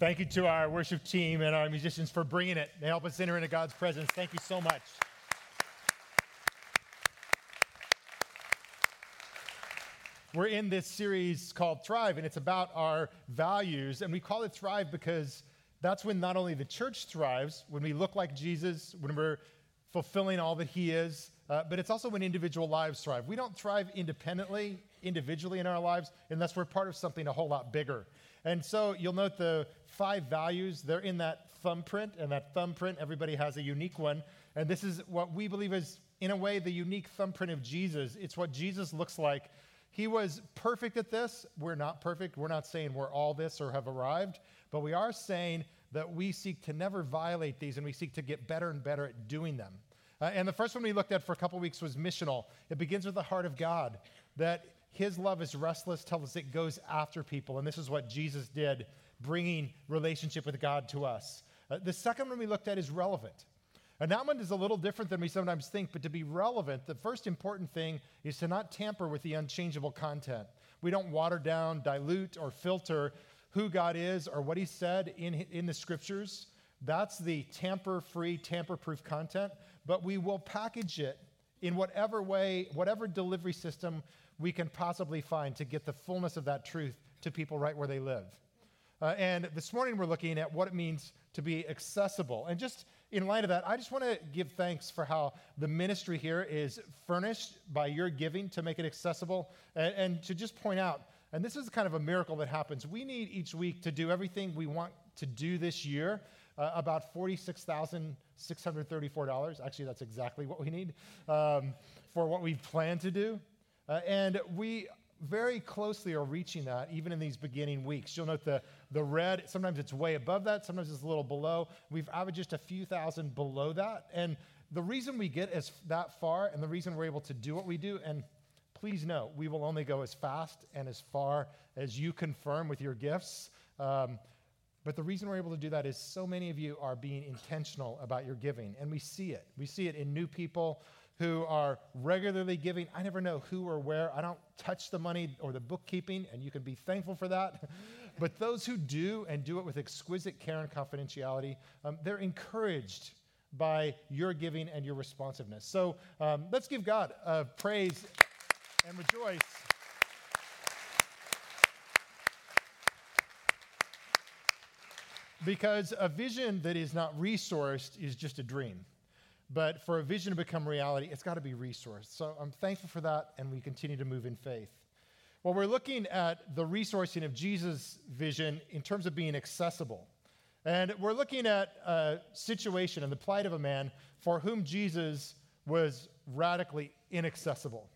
Thank you to our worship team and our musicians for bringing it. They help us enter into God's presence. Thank you so much. We're in this series called Thrive, and it's about our values. And we call it Thrive because that's when not only the church thrives, when we look like Jesus, when we're fulfilling all that He is, uh, but it's also when individual lives thrive. We don't thrive independently, individually in our lives, unless we're part of something a whole lot bigger. And so you'll note the five values, they're in that thumbprint, and that thumbprint, everybody has a unique one. And this is what we believe is, in a way, the unique thumbprint of Jesus. It's what Jesus looks like. He was perfect at this. We're not perfect. We're not saying we're all this or have arrived, but we are saying that we seek to never violate these and we seek to get better and better at doing them. Uh, and the first one we looked at for a couple weeks was missional. It begins with the heart of God, that his love is restless, tells us it goes after people. And this is what Jesus did, bringing relationship with God to us. Uh, the second one we looked at is relevant. And that one is a little different than we sometimes think, but to be relevant, the first important thing is to not tamper with the unchangeable content. We don't water down, dilute, or filter who God is or what He said in, in the scriptures. That's the tamper free, tamper proof content, but we will package it in whatever way, whatever delivery system we can possibly find to get the fullness of that truth to people right where they live. Uh, and this morning we're looking at what it means to be accessible. And just in light of that, I just want to give thanks for how the ministry here is furnished by your giving to make it accessible. And, and to just point out, and this is kind of a miracle that happens, we need each week to do everything we want to do this year. Uh, about $46,634. Actually, that's exactly what we need um, for what we plan to do. Uh, and we very closely are reaching that even in these beginning weeks. You'll note the, the red, sometimes it's way above that, sometimes it's a little below. We've averaged just a few thousand below that. And the reason we get as that far and the reason we're able to do what we do, and please know, we will only go as fast and as far as you confirm with your gifts. Um, but the reason we're able to do that is so many of you are being intentional about your giving, and we see it. We see it in new people who are regularly giving. I never know who or where. I don't touch the money or the bookkeeping, and you can be thankful for that. but those who do and do it with exquisite care and confidentiality, um, they're encouraged by your giving and your responsiveness. So um, let's give God a praise and rejoice. Because a vision that is not resourced is just a dream. But for a vision to become reality, it's got to be resourced. So I'm thankful for that, and we continue to move in faith. Well, we're looking at the resourcing of Jesus' vision in terms of being accessible. And we're looking at a situation and the plight of a man for whom Jesus was radically inaccessible.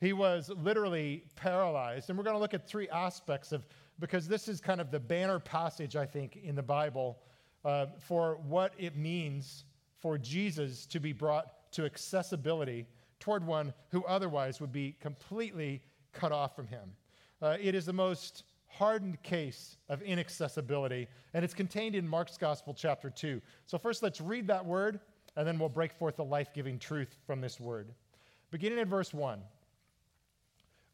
He was literally paralyzed. And we're going to look at three aspects of because this is kind of the banner passage, I think, in the Bible uh, for what it means for Jesus to be brought to accessibility toward one who otherwise would be completely cut off from him. Uh, it is the most hardened case of inaccessibility, and it's contained in Mark's Gospel, chapter 2. So, first, let's read that word, and then we'll break forth the life giving truth from this word. Beginning at verse 1.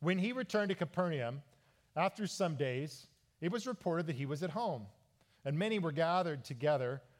When he returned to Capernaum, after some days, it was reported that he was at home, and many were gathered together,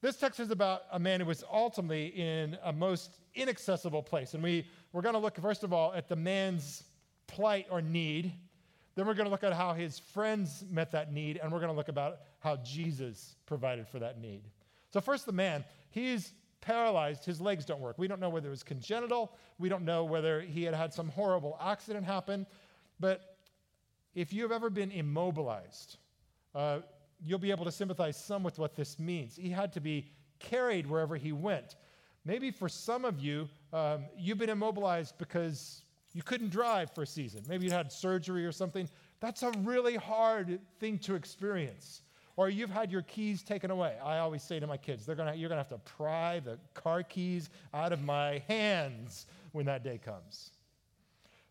This text is about a man who was ultimately in a most inaccessible place. And we, we're going to look, first of all, at the man's plight or need. Then we're going to look at how his friends met that need. And we're going to look about how Jesus provided for that need. So, first, the man. He's paralyzed. His legs don't work. We don't know whether it was congenital. We don't know whether he had had some horrible accident happen. But if you've ever been immobilized, uh, you'll be able to sympathize some with what this means. He had to be carried wherever he went. Maybe for some of you, um, you've been immobilized because you couldn't drive for a season. Maybe you had surgery or something. That's a really hard thing to experience. Or you've had your keys taken away. I always say to my kids, they're gonna, you're going to have to pry the car keys out of my hands when that day comes.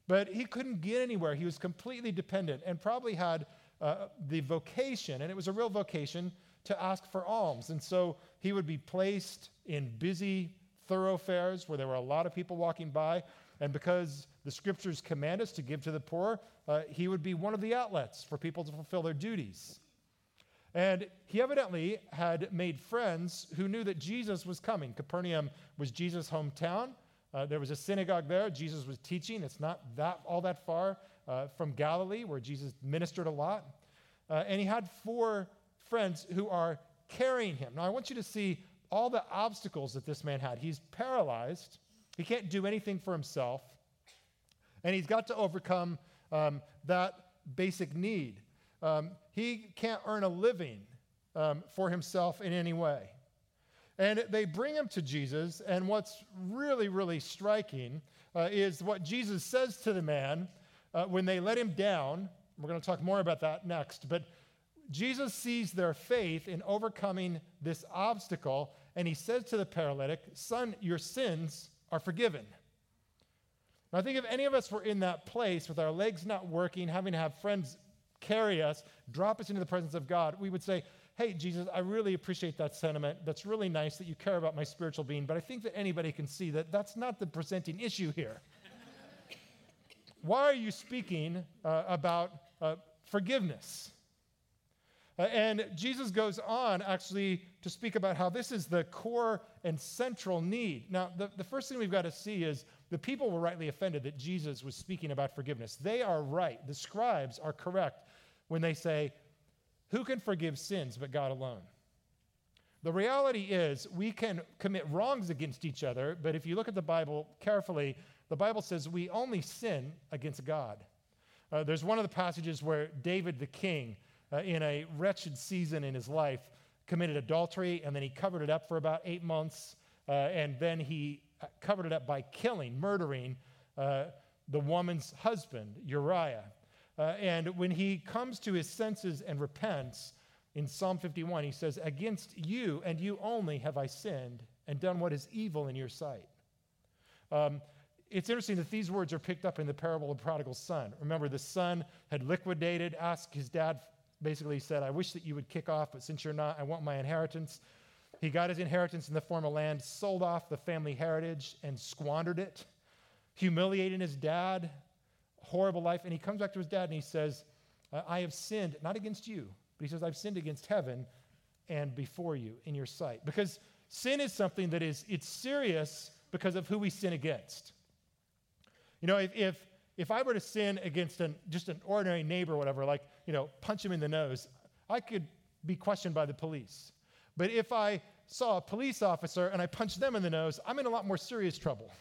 But he couldn't get anywhere. He was completely dependent and probably had uh, the vocation, and it was a real vocation, to ask for alms. And so he would be placed in busy thoroughfares where there were a lot of people walking by. And because the scriptures command us to give to the poor, uh, he would be one of the outlets for people to fulfill their duties. And he evidently had made friends who knew that Jesus was coming. Capernaum was Jesus' hometown. Uh, there was a synagogue there. Jesus was teaching. It's not that all that far uh, from Galilee, where Jesus ministered a lot. Uh, and he had four friends who are carrying him. Now, I want you to see all the obstacles that this man had. He's paralyzed, he can't do anything for himself, and he's got to overcome um, that basic need. Um, he can't earn a living um, for himself in any way. And they bring him to Jesus, and what's really, really striking uh, is what Jesus says to the man uh, when they let him down. We're going to talk more about that next, but Jesus sees their faith in overcoming this obstacle, and he says to the paralytic, Son, your sins are forgiven. Now, I think if any of us were in that place with our legs not working, having to have friends carry us, drop us into the presence of God, we would say, Hey, Jesus, I really appreciate that sentiment. That's really nice that you care about my spiritual being, but I think that anybody can see that that's not the presenting issue here. Why are you speaking uh, about uh, forgiveness? Uh, and Jesus goes on actually to speak about how this is the core and central need. Now, the, the first thing we've got to see is the people were rightly offended that Jesus was speaking about forgiveness. They are right. The scribes are correct when they say, Who can forgive sins but God alone? The reality is, we can commit wrongs against each other, but if you look at the Bible carefully, the Bible says we only sin against God. Uh, there's one of the passages where David the king, uh, in a wretched season in his life, committed adultery and then he covered it up for about eight months. Uh, and then he uh, covered it up by killing, murdering uh, the woman's husband, Uriah. Uh, and when he comes to his senses and repents, in Psalm 51, he says, Against you and you only have I sinned and done what is evil in your sight. Um, it's interesting that these words are picked up in the parable of the prodigal son. Remember, the son had liquidated, asked his dad, basically said, I wish that you would kick off, but since you're not, I want my inheritance. He got his inheritance in the form of land, sold off the family heritage, and squandered it, humiliating his dad, horrible life. And he comes back to his dad and he says, I have sinned, not against you, but he says, I've sinned against heaven and before you in your sight. Because sin is something that is, it's serious because of who we sin against. You know, if, if, if I were to sin against an, just an ordinary neighbor or whatever, like, you know, punch him in the nose, I could be questioned by the police. But if I saw a police officer and I punched them in the nose, I'm in a lot more serious trouble.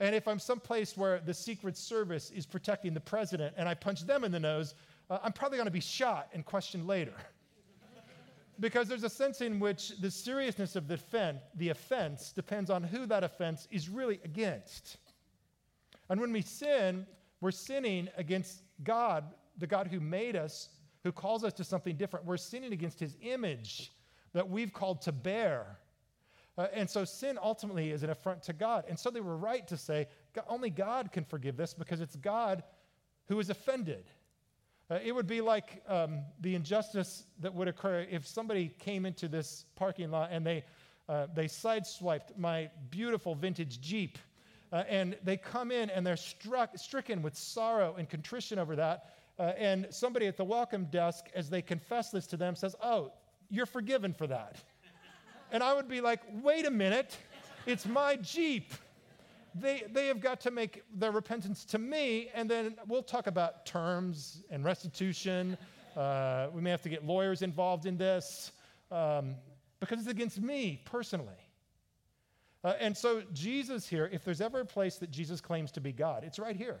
And if I'm someplace where the Secret Service is protecting the president and I punch them in the nose, uh, I'm probably going to be shot and questioned later. because there's a sense in which the seriousness of the, offense, the offense depends on who that offense is really against. And when we sin, we're sinning against God, the God who made us, who calls us to something different. We're sinning against his image that we've called to bear. Uh, and so sin ultimately is an affront to God. And so they were right to say only God can forgive this because it's God who is offended. Uh, it would be like um, the injustice that would occur if somebody came into this parking lot and they uh, they sideswiped my beautiful vintage Jeep. Uh, and they come in and they're struck, stricken with sorrow and contrition over that. Uh, and somebody at the welcome desk, as they confess this to them, says, Oh, you're forgiven for that. and I would be like, Wait a minute, it's my Jeep. They, they have got to make their repentance to me, and then we'll talk about terms and restitution. Uh, we may have to get lawyers involved in this um, because it's against me personally. Uh, and so, Jesus here, if there's ever a place that Jesus claims to be God, it's right here.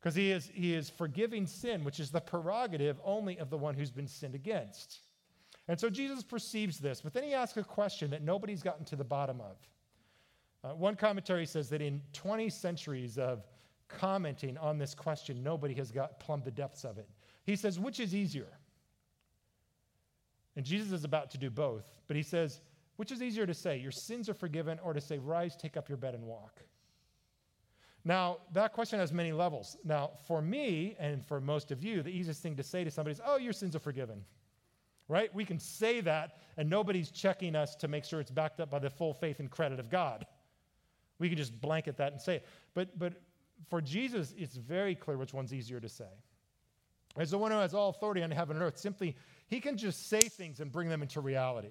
Because he is, he is forgiving sin, which is the prerogative only of the one who's been sinned against. And so Jesus perceives this, but then he asks a question that nobody's gotten to the bottom of. Uh, one commentary says that in 20 centuries of commenting on this question, nobody has got plumbed the depths of it. He says, which is easier? And Jesus is about to do both, but he says, which is easier to say, your sins are forgiven, or to say, rise, take up your bed, and walk? Now, that question has many levels. Now, for me and for most of you, the easiest thing to say to somebody is, oh, your sins are forgiven. Right? We can say that, and nobody's checking us to make sure it's backed up by the full faith and credit of God. We can just blanket that and say it. But, but for Jesus, it's very clear which one's easier to say. As the one who has all authority on heaven and earth, simply, he can just say things and bring them into reality.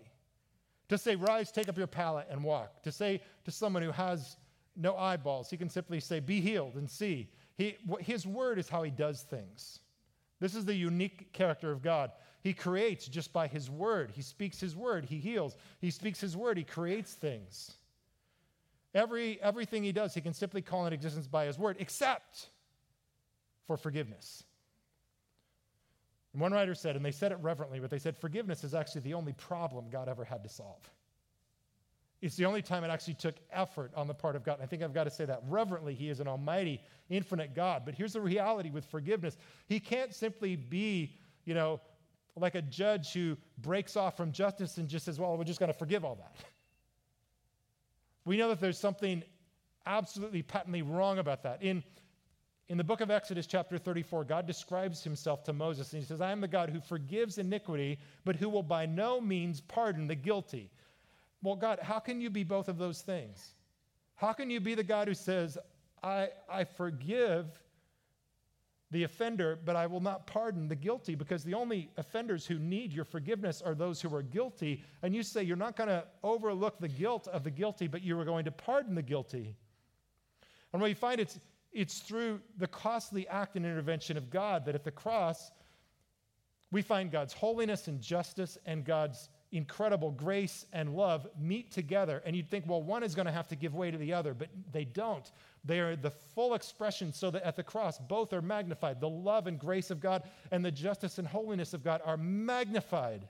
To say, rise, take up your pallet and walk. To say to someone who has no eyeballs. He can simply say, Be healed and see. He, his word is how he does things. This is the unique character of God. He creates just by his word. He speaks his word, he heals. He speaks his word, he creates things. Every, everything he does, he can simply call into existence by his word, except for forgiveness. And one writer said, and they said it reverently, but they said forgiveness is actually the only problem God ever had to solve. It's the only time it actually took effort on the part of God. And I think I've got to say that reverently. He is an almighty, infinite God. But here's the reality with forgiveness He can't simply be, you know, like a judge who breaks off from justice and just says, well, we're just going to forgive all that. We know that there's something absolutely patently wrong about that. In, in the book of Exodus, chapter 34, God describes himself to Moses and he says, I am the God who forgives iniquity, but who will by no means pardon the guilty. Well, God, how can you be both of those things? How can you be the God who says, I, I forgive the offender, but I will not pardon the guilty because the only offenders who need your forgiveness are those who are guilty. And you say you're not going to overlook the guilt of the guilty, but you are going to pardon the guilty. And when you find it's, it's through the costly act and intervention of God that at the cross, we find God's holiness and justice and God's incredible grace and love meet together. And you'd think, well, one is going to have to give way to the other, but they don't. They are the full expression so that at the cross, both are magnified. The love and grace of God and the justice and holiness of God are magnified.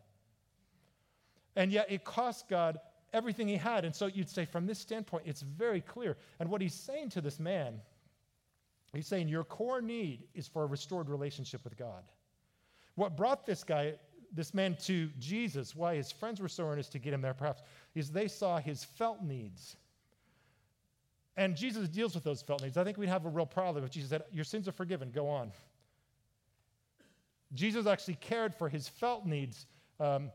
And yet it cost God everything he had. And so you'd say, from this standpoint, it's very clear. And what he's saying to this man, he's saying, your core need is for a restored relationship with God. What brought this guy this man to Jesus, why his friends were so earnest to get him there, perhaps, is they saw his felt needs. And Jesus deals with those felt needs. I think we'd have a real problem if Jesus said, Your sins are forgiven, go on. Jesus actually cared for his felt needs, um,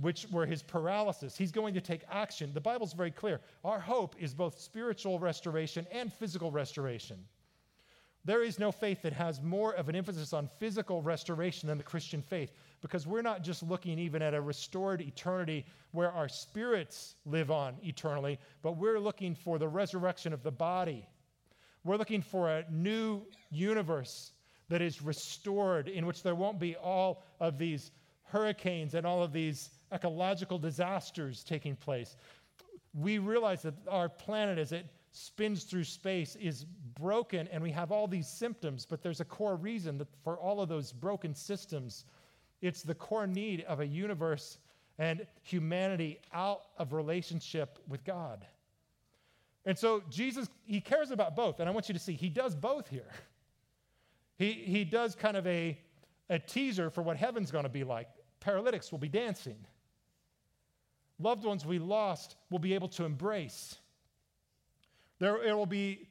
which were his paralysis. He's going to take action. The Bible's very clear. Our hope is both spiritual restoration and physical restoration. There is no faith that has more of an emphasis on physical restoration than the Christian faith because we're not just looking even at a restored eternity where our spirits live on eternally, but we're looking for the resurrection of the body. We're looking for a new universe that is restored, in which there won't be all of these hurricanes and all of these ecological disasters taking place. We realize that our planet, as it spins through space is broken and we have all these symptoms, but there's a core reason that for all of those broken systems, it's the core need of a universe and humanity out of relationship with God. And so Jesus, he cares about both. And I want you to see, he does both here. He, he does kind of a, a teaser for what heaven's going to be like. Paralytics will be dancing, loved ones we lost will be able to embrace. There, it will be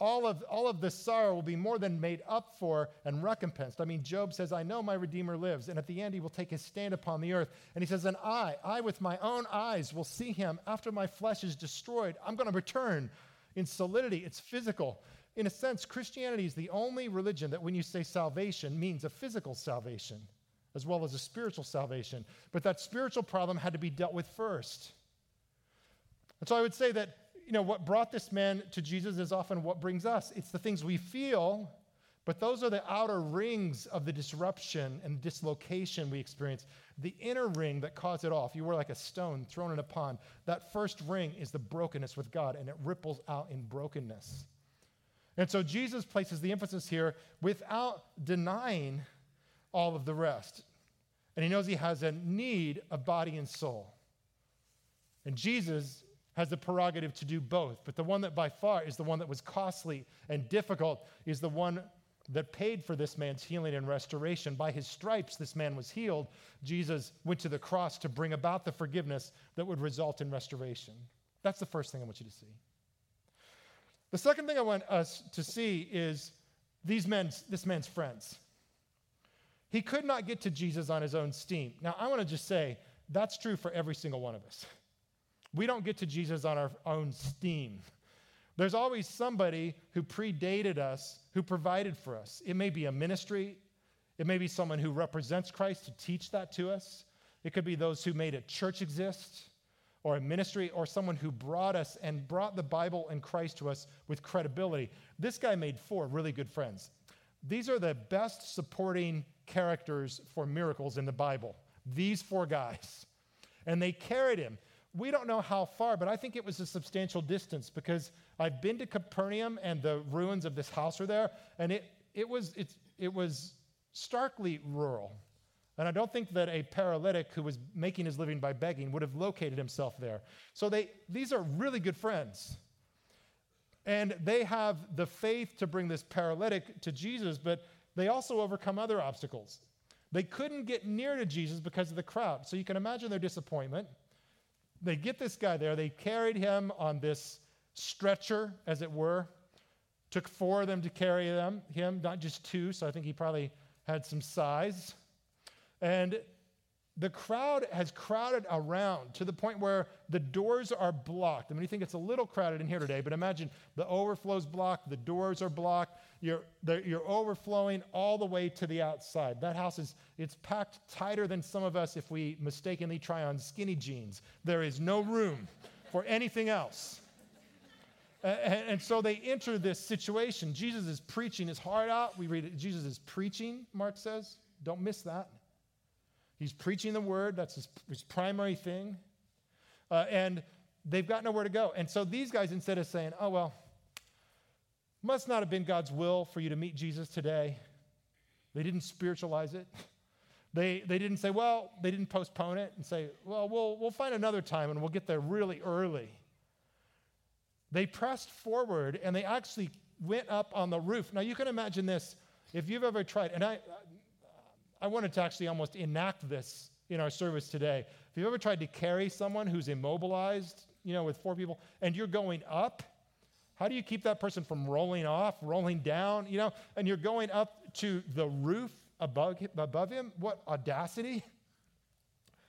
all of, all of this sorrow will be more than made up for and recompensed. I mean, Job says, I know my Redeemer lives, and at the end he will take his stand upon the earth. And he says, And I, I with my own eyes will see him after my flesh is destroyed. I'm going to return in solidity. It's physical. In a sense, Christianity is the only religion that when you say salvation means a physical salvation as well as a spiritual salvation. But that spiritual problem had to be dealt with first. And so I would say that you know, what brought this man to Jesus is often what brings us. It's the things we feel, but those are the outer rings of the disruption and dislocation we experience. The inner ring that caused it all, if you were like a stone thrown in a pond, that first ring is the brokenness with God, and it ripples out in brokenness. And so Jesus places the emphasis here without denying all of the rest. And he knows he has a need of body and soul. And Jesus has the prerogative to do both. But the one that by far is the one that was costly and difficult is the one that paid for this man's healing and restoration. By his stripes, this man was healed. Jesus went to the cross to bring about the forgiveness that would result in restoration. That's the first thing I want you to see. The second thing I want us to see is these men's, this man's friends. He could not get to Jesus on his own steam. Now, I want to just say that's true for every single one of us. We don't get to Jesus on our own steam. There's always somebody who predated us who provided for us. It may be a ministry, it may be someone who represents Christ to teach that to us. It could be those who made a church exist, or a ministry, or someone who brought us and brought the Bible and Christ to us with credibility. This guy made four really good friends. These are the best supporting characters for miracles in the Bible. These four guys. And they carried him we don't know how far, but I think it was a substantial distance because I've been to Capernaum and the ruins of this house are there, and it, it, was, it, it was starkly rural. And I don't think that a paralytic who was making his living by begging would have located himself there. So they, these are really good friends. And they have the faith to bring this paralytic to Jesus, but they also overcome other obstacles. They couldn't get near to Jesus because of the crowd. So you can imagine their disappointment. They get this guy there. They carried him on this stretcher, as it were. Took four of them to carry them, him, not just two, so I think he probably had some size. And the crowd has crowded around to the point where the doors are blocked. I mean, you think it's a little crowded in here today, but imagine the overflow's blocked, the doors are blocked, you're, you're overflowing all the way to the outside. That house is it's packed tighter than some of us if we mistakenly try on skinny jeans. There is no room for anything else. And, and so they enter this situation. Jesus is preaching his heart out. We read it. Jesus is preaching, Mark says. Don't miss that. He's preaching the word, that's his, his primary thing. Uh, and they've got nowhere to go. And so these guys, instead of saying, oh, well, must not have been God's will for you to meet Jesus today, they didn't spiritualize it. They, they didn't say, well, they didn't postpone it and say, well, well, we'll find another time and we'll get there really early. They pressed forward and they actually went up on the roof. Now, you can imagine this if you've ever tried, and I, I wanted to actually almost enact this in our service today. If you've ever tried to carry someone who's immobilized, you know, with four people, and you're going up, how do you keep that person from rolling off, rolling down, you know, and you're going up to the roof above, above him? What audacity!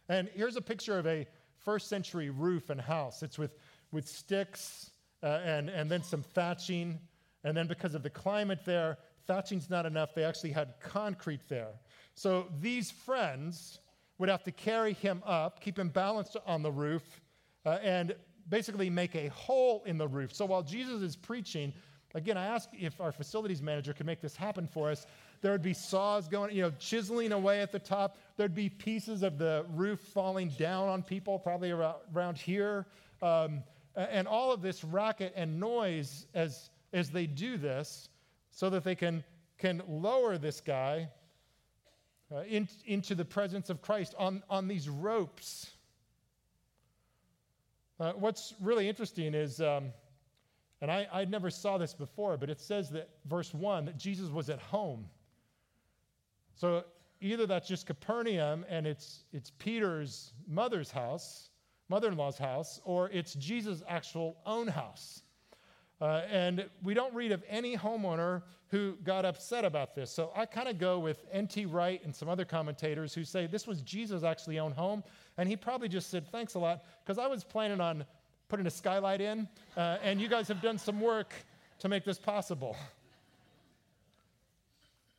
And here's a picture of a first century roof and house. It's with, with sticks uh, and, and then some thatching. And then because of the climate there, thatching's not enough. They actually had concrete there. So these friends would have to carry him up, keep him balanced on the roof, uh, and basically make a hole in the roof. So while Jesus is preaching, again, I ask if our facilities manager could make this happen for us. There would be saws going, you know, chiseling away at the top. There'd be pieces of the roof falling down on people, probably around, around here. Um, and all of this racket and noise as, as they do this so that they can, can lower this guy uh, in, into the presence of Christ on, on these ropes. Uh, what's really interesting is, um, and I, I never saw this before, but it says that, verse 1, that Jesus was at home. So either that's just Capernaum and it's, it's Peter's mother's house, mother in law's house, or it's Jesus' actual own house. Uh, and we don't read of any homeowner who got upset about this. So I kind of go with N.T. Wright and some other commentators who say this was Jesus' actually own home. And he probably just said, Thanks a lot, because I was planning on putting a skylight in, uh, and you guys have done some work to make this possible.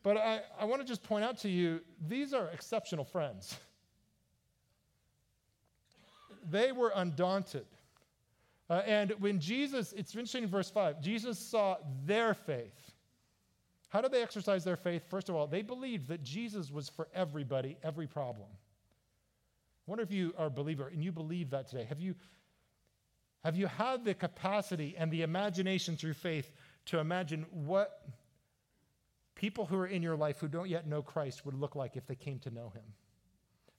But I, I want to just point out to you these are exceptional friends. They were undaunted. Uh, and when Jesus, it's interesting in verse 5, Jesus saw their faith. How did they exercise their faith? First of all, they believed that Jesus was for everybody, every problem. I wonder if you are a believer and you believe that today. Have you, have you had the capacity and the imagination through faith to imagine what people who are in your life who don't yet know Christ would look like if they came to know him?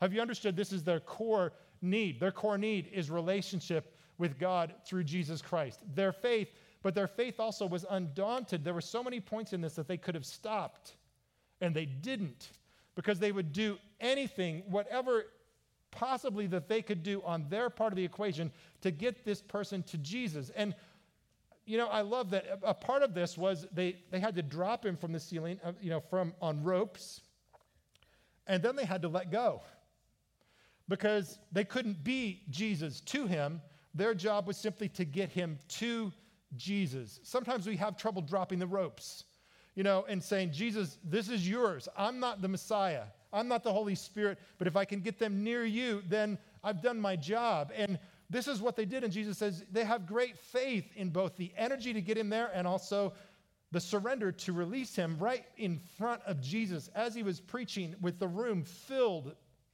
Have you understood this is their core need? Their core need is relationship with God through Jesus Christ. Their faith, but their faith also was undaunted. There were so many points in this that they could have stopped, and they didn't because they would do anything, whatever possibly that they could do on their part of the equation to get this person to Jesus. And you know, I love that a part of this was they, they had to drop him from the ceiling, uh, you know, from on ropes, and then they had to let go because they couldn't be Jesus to him their job was simply to get him to Jesus. Sometimes we have trouble dropping the ropes, you know, and saying, Jesus, this is yours. I'm not the Messiah. I'm not the Holy Spirit, but if I can get them near you, then I've done my job. And this is what they did. And Jesus says they have great faith in both the energy to get him there and also the surrender to release him right in front of Jesus as he was preaching with the room filled,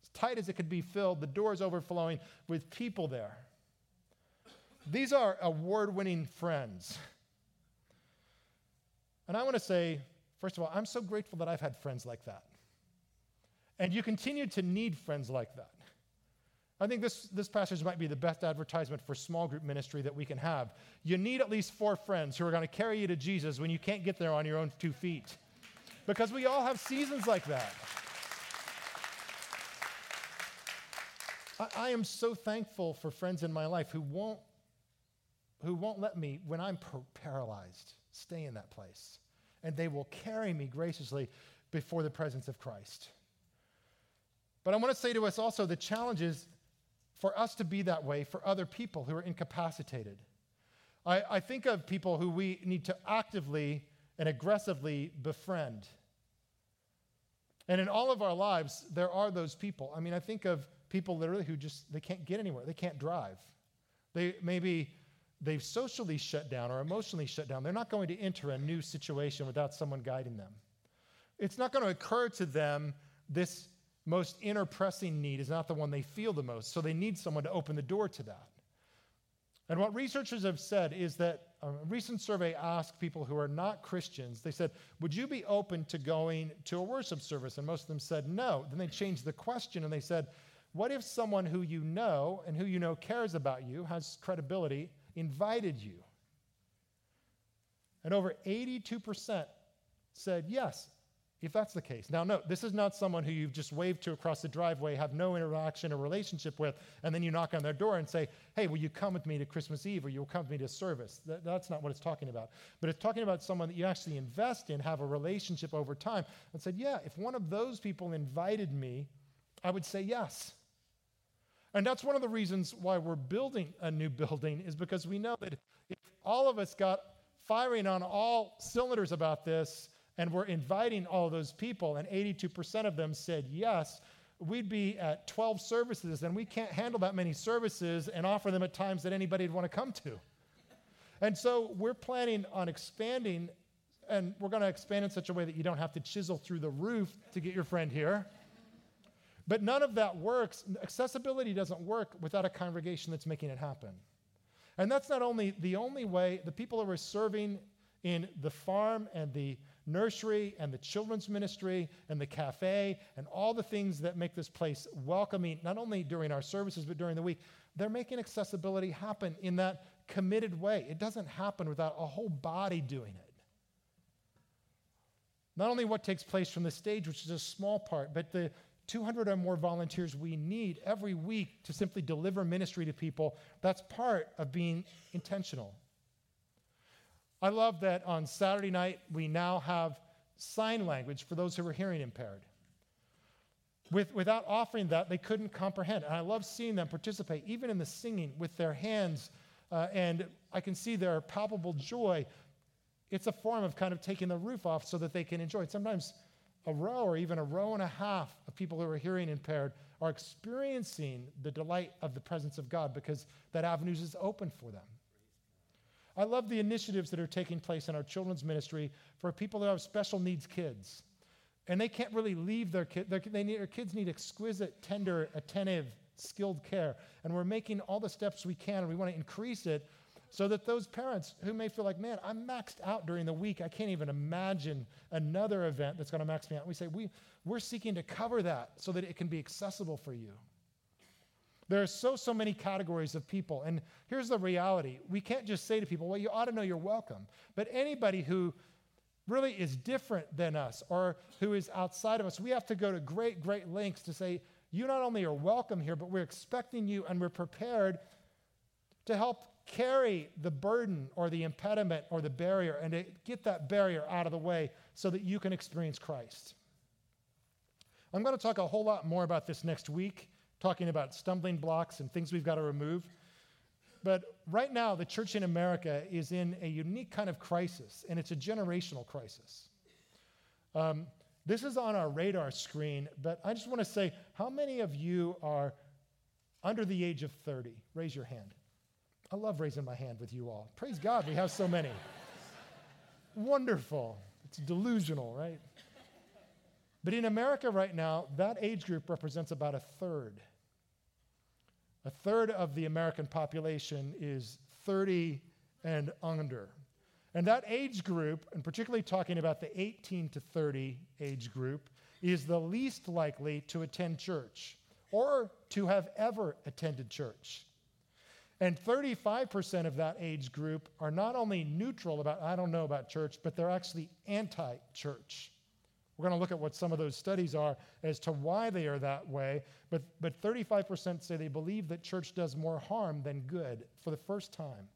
as tight as it could be filled, the doors overflowing with people there. These are award winning friends. And I want to say, first of all, I'm so grateful that I've had friends like that. And you continue to need friends like that. I think this, this passage might be the best advertisement for small group ministry that we can have. You need at least four friends who are going to carry you to Jesus when you can't get there on your own two feet. Because we all have seasons like that. I, I am so thankful for friends in my life who won't who won't let me, when I'm paralyzed, stay in that place. And they will carry me graciously before the presence of Christ. But I want to say to us also the challenge is for us to be that way for other people who are incapacitated. I, I think of people who we need to actively and aggressively befriend. And in all of our lives, there are those people. I mean, I think of people literally who just they can't get anywhere. They can't drive. They maybe they've socially shut down or emotionally shut down. They're not going to enter a new situation without someone guiding them. It's not going to occur to them this most inner pressing need is not the one they feel the most. So they need someone to open the door to that. And what researchers have said is that um, a recent survey asked people who are not Christians, they said, Would you be open to going to a worship service? And most of them said no. Then they changed the question and they said, What if someone who you know and who you know cares about you, has credibility, invited you. And over 82% said yes, if that's the case. Now, no, this is not someone who you've just waved to across the driveway, have no interaction or relationship with, and then you knock on their door and say, hey, will you come with me to Christmas Eve or you'll come with me to service? That, that's not what it's talking about. But it's talking about someone that you actually invest in, have a relationship over time, and said, yeah, if one of those people invited me, I would say yes. And that's one of the reasons why we're building a new building, is because we know that if all of us got firing on all cylinders about this and we're inviting all those people, and 82% of them said yes, we'd be at 12 services, and we can't handle that many services and offer them at times that anybody would want to come to. And so we're planning on expanding, and we're going to expand in such a way that you don't have to chisel through the roof to get your friend here. But none of that works. Accessibility doesn't work without a congregation that's making it happen. And that's not only the only way, the people who are serving in the farm and the nursery and the children's ministry and the cafe and all the things that make this place welcoming, not only during our services, but during the week, they're making accessibility happen in that committed way. It doesn't happen without a whole body doing it. Not only what takes place from the stage, which is a small part, but the 200 or more volunteers we need every week to simply deliver ministry to people. That's part of being intentional. I love that on Saturday night we now have sign language for those who are hearing impaired. With, without offering that, they couldn't comprehend. And I love seeing them participate, even in the singing with their hands. Uh, and I can see their palpable joy. It's a form of kind of taking the roof off so that they can enjoy it. Sometimes a row or even a row and a half of people who are hearing impaired are experiencing the delight of the presence of God because that avenue is open for them. I love the initiatives that are taking place in our children's ministry for people who have special needs kids. And they can't really leave their kids. Their, their kids need exquisite, tender, attentive, skilled care. And we're making all the steps we can, and we want to increase it so that those parents who may feel like, man, I'm maxed out during the week, I can't even imagine another event that's going to max me out. We say, we, we're seeking to cover that so that it can be accessible for you. There are so, so many categories of people. And here's the reality we can't just say to people, well, you ought to know you're welcome. But anybody who really is different than us or who is outside of us, we have to go to great, great lengths to say, you not only are welcome here, but we're expecting you and we're prepared to help carry the burden or the impediment or the barrier and to get that barrier out of the way so that you can experience Christ. I'm going to talk a whole lot more about this next week, talking about stumbling blocks and things we've got to remove. But right now, the church in America is in a unique kind of crisis, and it's a generational crisis. Um, this is on our radar screen, but I just want to say how many of you are under the age of 30? Raise your hand. I love raising my hand with you all. Praise God, we have so many. Wonderful. It's delusional, right? But in America right now, that age group represents about a third. A third of the American population is 30 and under. And that age group, and particularly talking about the 18 to 30 age group, is the least likely to attend church or to have ever attended church. And 35% of that age group are not only neutral about, I don't know about church, but they're actually anti church. We're going to look at what some of those studies are as to why they are that way. But, but 35% say they believe that church does more harm than good for the first time.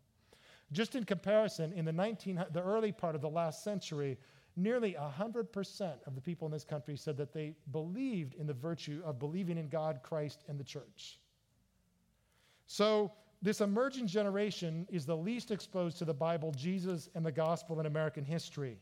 Just in comparison, in the, 19, the early part of the last century, nearly 100% of the people in this country said that they believed in the virtue of believing in God, Christ, and the church. So this emerging generation is the least exposed to the Bible, Jesus, and the gospel in American history.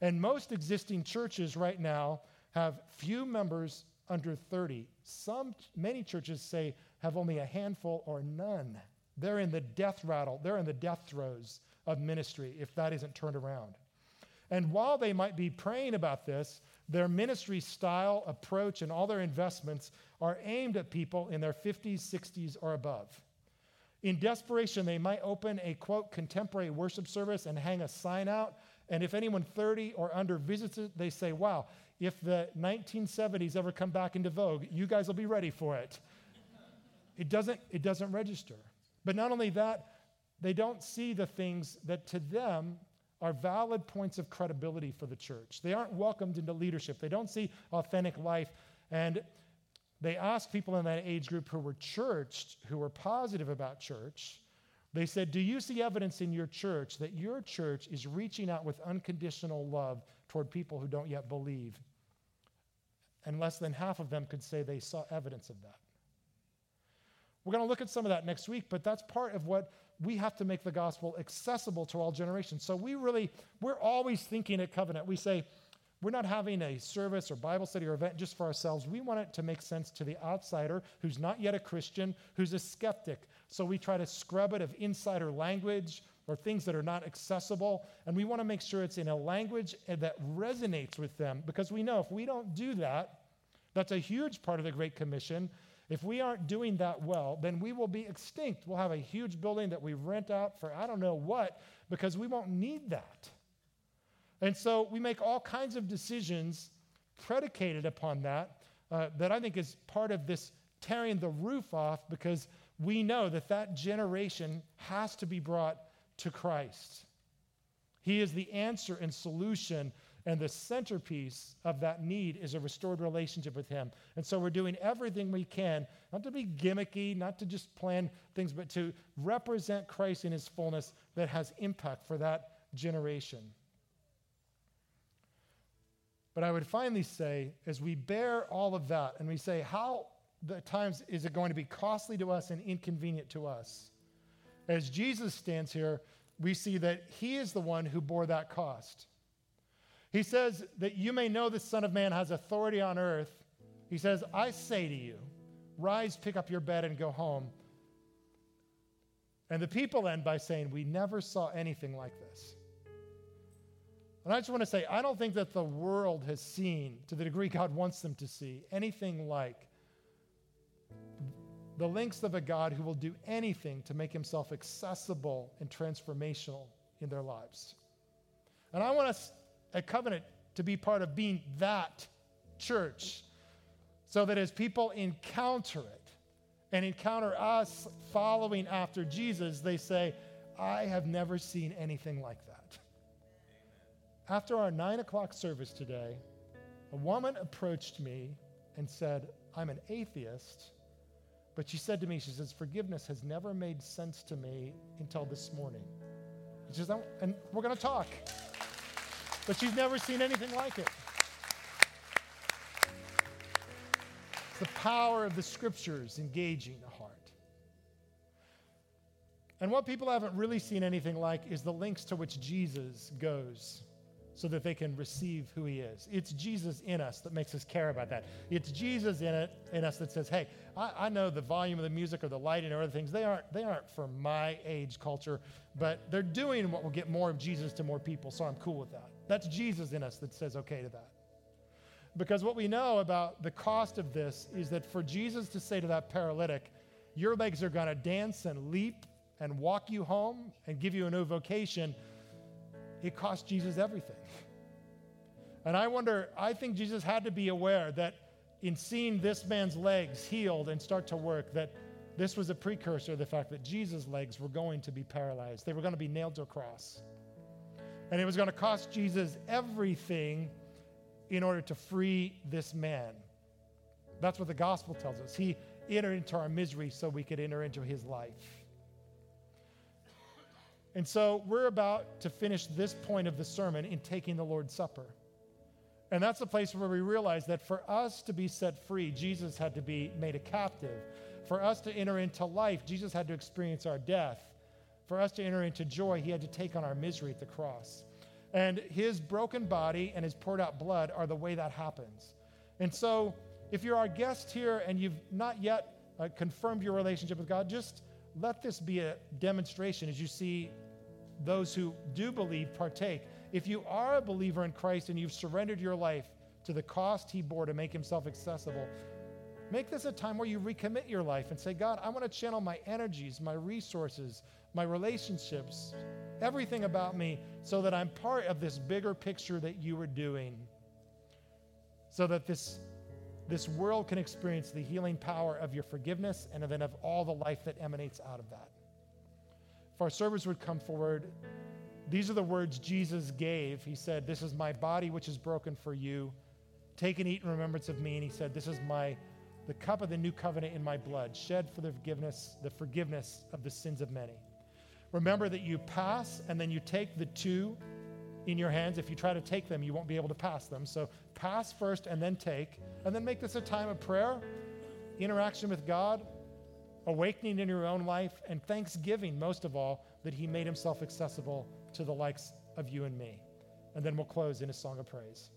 And most existing churches right now have few members under 30. Some, many churches say, have only a handful or none. They're in the death rattle, they're in the death throes of ministry if that isn't turned around. And while they might be praying about this, their ministry style, approach, and all their investments are aimed at people in their 50s, 60s, or above. In desperation, they might open a quote contemporary worship service and hang a sign out. And if anyone 30 or under visits it, they say, wow, if the 1970s ever come back into vogue, you guys will be ready for it. It doesn't, it doesn't register. But not only that, they don't see the things that to them are valid points of credibility for the church. They aren't welcomed into leadership. They don't see authentic life. And they asked people in that age group who were churched, who were positive about church, they said, Do you see evidence in your church that your church is reaching out with unconditional love toward people who don't yet believe? And less than half of them could say they saw evidence of that. We're going to look at some of that next week, but that's part of what we have to make the gospel accessible to all generations. So we really, we're always thinking at Covenant. We say, we're not having a service or Bible study or event just for ourselves. We want it to make sense to the outsider who's not yet a Christian, who's a skeptic. So we try to scrub it of insider language or things that are not accessible. And we want to make sure it's in a language that resonates with them because we know if we don't do that, that's a huge part of the Great Commission. If we aren't doing that well, then we will be extinct. We'll have a huge building that we rent out for I don't know what because we won't need that. And so we make all kinds of decisions predicated upon that, uh, that I think is part of this tearing the roof off because we know that that generation has to be brought to Christ. He is the answer and solution, and the centerpiece of that need is a restored relationship with Him. And so we're doing everything we can, not to be gimmicky, not to just plan things, but to represent Christ in His fullness that has impact for that generation. But I would finally say, as we bear all of that and we say, how the times is it going to be costly to us and inconvenient to us? As Jesus stands here, we see that he is the one who bore that cost. He says that you may know the Son of Man has authority on earth. He says, I say to you, rise, pick up your bed, and go home. And the people end by saying, We never saw anything like this. And I just want to say, I don't think that the world has seen, to the degree God wants them to see, anything like the links of a God who will do anything to make himself accessible and transformational in their lives. And I want us at Covenant to be part of being that church so that as people encounter it and encounter us following after Jesus, they say, I have never seen anything like that. After our nine o'clock service today, a woman approached me and said, I'm an atheist but she said to me, she says, forgiveness has never made sense to me until this morning. She says, and we're going to talk. But she's never seen anything like it. It's the power of the scriptures engaging the heart. And what people haven't really seen anything like is the links to which Jesus goes so that they can receive who he is. It's Jesus in us that makes us care about that. It's Jesus in it in us that says, hey, I, I, know the volume of the music or the lighting or other things, they aren't, they aren't for my age culture, but they're doing what will get more of Jesus to more people, so I'm cool with that. That's Jesus in us that says okay to that. Because what we know about the cost of this is that for Jesus to say to that paralytic, your legs are to dance and leap and walk you home and give you a new vocation – it cost Jesus everything. And I wonder, I think Jesus had to be aware that in seeing this man's legs healed and start to work, that this was a precursor of the fact that Jesus' legs were going to be paralyzed. They were going to be nailed to a cross. And it was going to cost Jesus everything in order to free this man. That's what the gospel tells us. He entered into our misery so we could enter into his life. And so we're about to finish this point of the sermon in taking the Lord's Supper. And that's the place where we realize that for us to be set free, Jesus had to be made a captive. For us to enter into life, Jesus had to experience our death. For us to enter into joy, he had to take on our misery at the cross. And his broken body and his poured out blood are the way that happens. And so, if you're our guest here and you've not yet uh, confirmed your relationship with God, just let this be a demonstration as you see those who do believe partake. If you are a believer in Christ and you've surrendered your life to the cost he bore to make himself accessible, make this a time where you recommit your life and say, God, I want to channel my energies, my resources, my relationships, everything about me so that I'm part of this bigger picture that you are doing. So that this, this world can experience the healing power of your forgiveness and then of all the life that emanates out of that our servers would come forward, these are the words Jesus gave. He said, This is my body which is broken for you. Take and eat in remembrance of me. And he said, This is my the cup of the new covenant in my blood, shed for the forgiveness, the forgiveness of the sins of many. Remember that you pass and then you take the two in your hands. If you try to take them, you won't be able to pass them. So pass first and then take, and then make this a time of prayer, interaction with God, awakening in your own life, and thanksgiving, most of all, that He made Himself accessible to the likes of you and me. And then we'll close in a song of praise.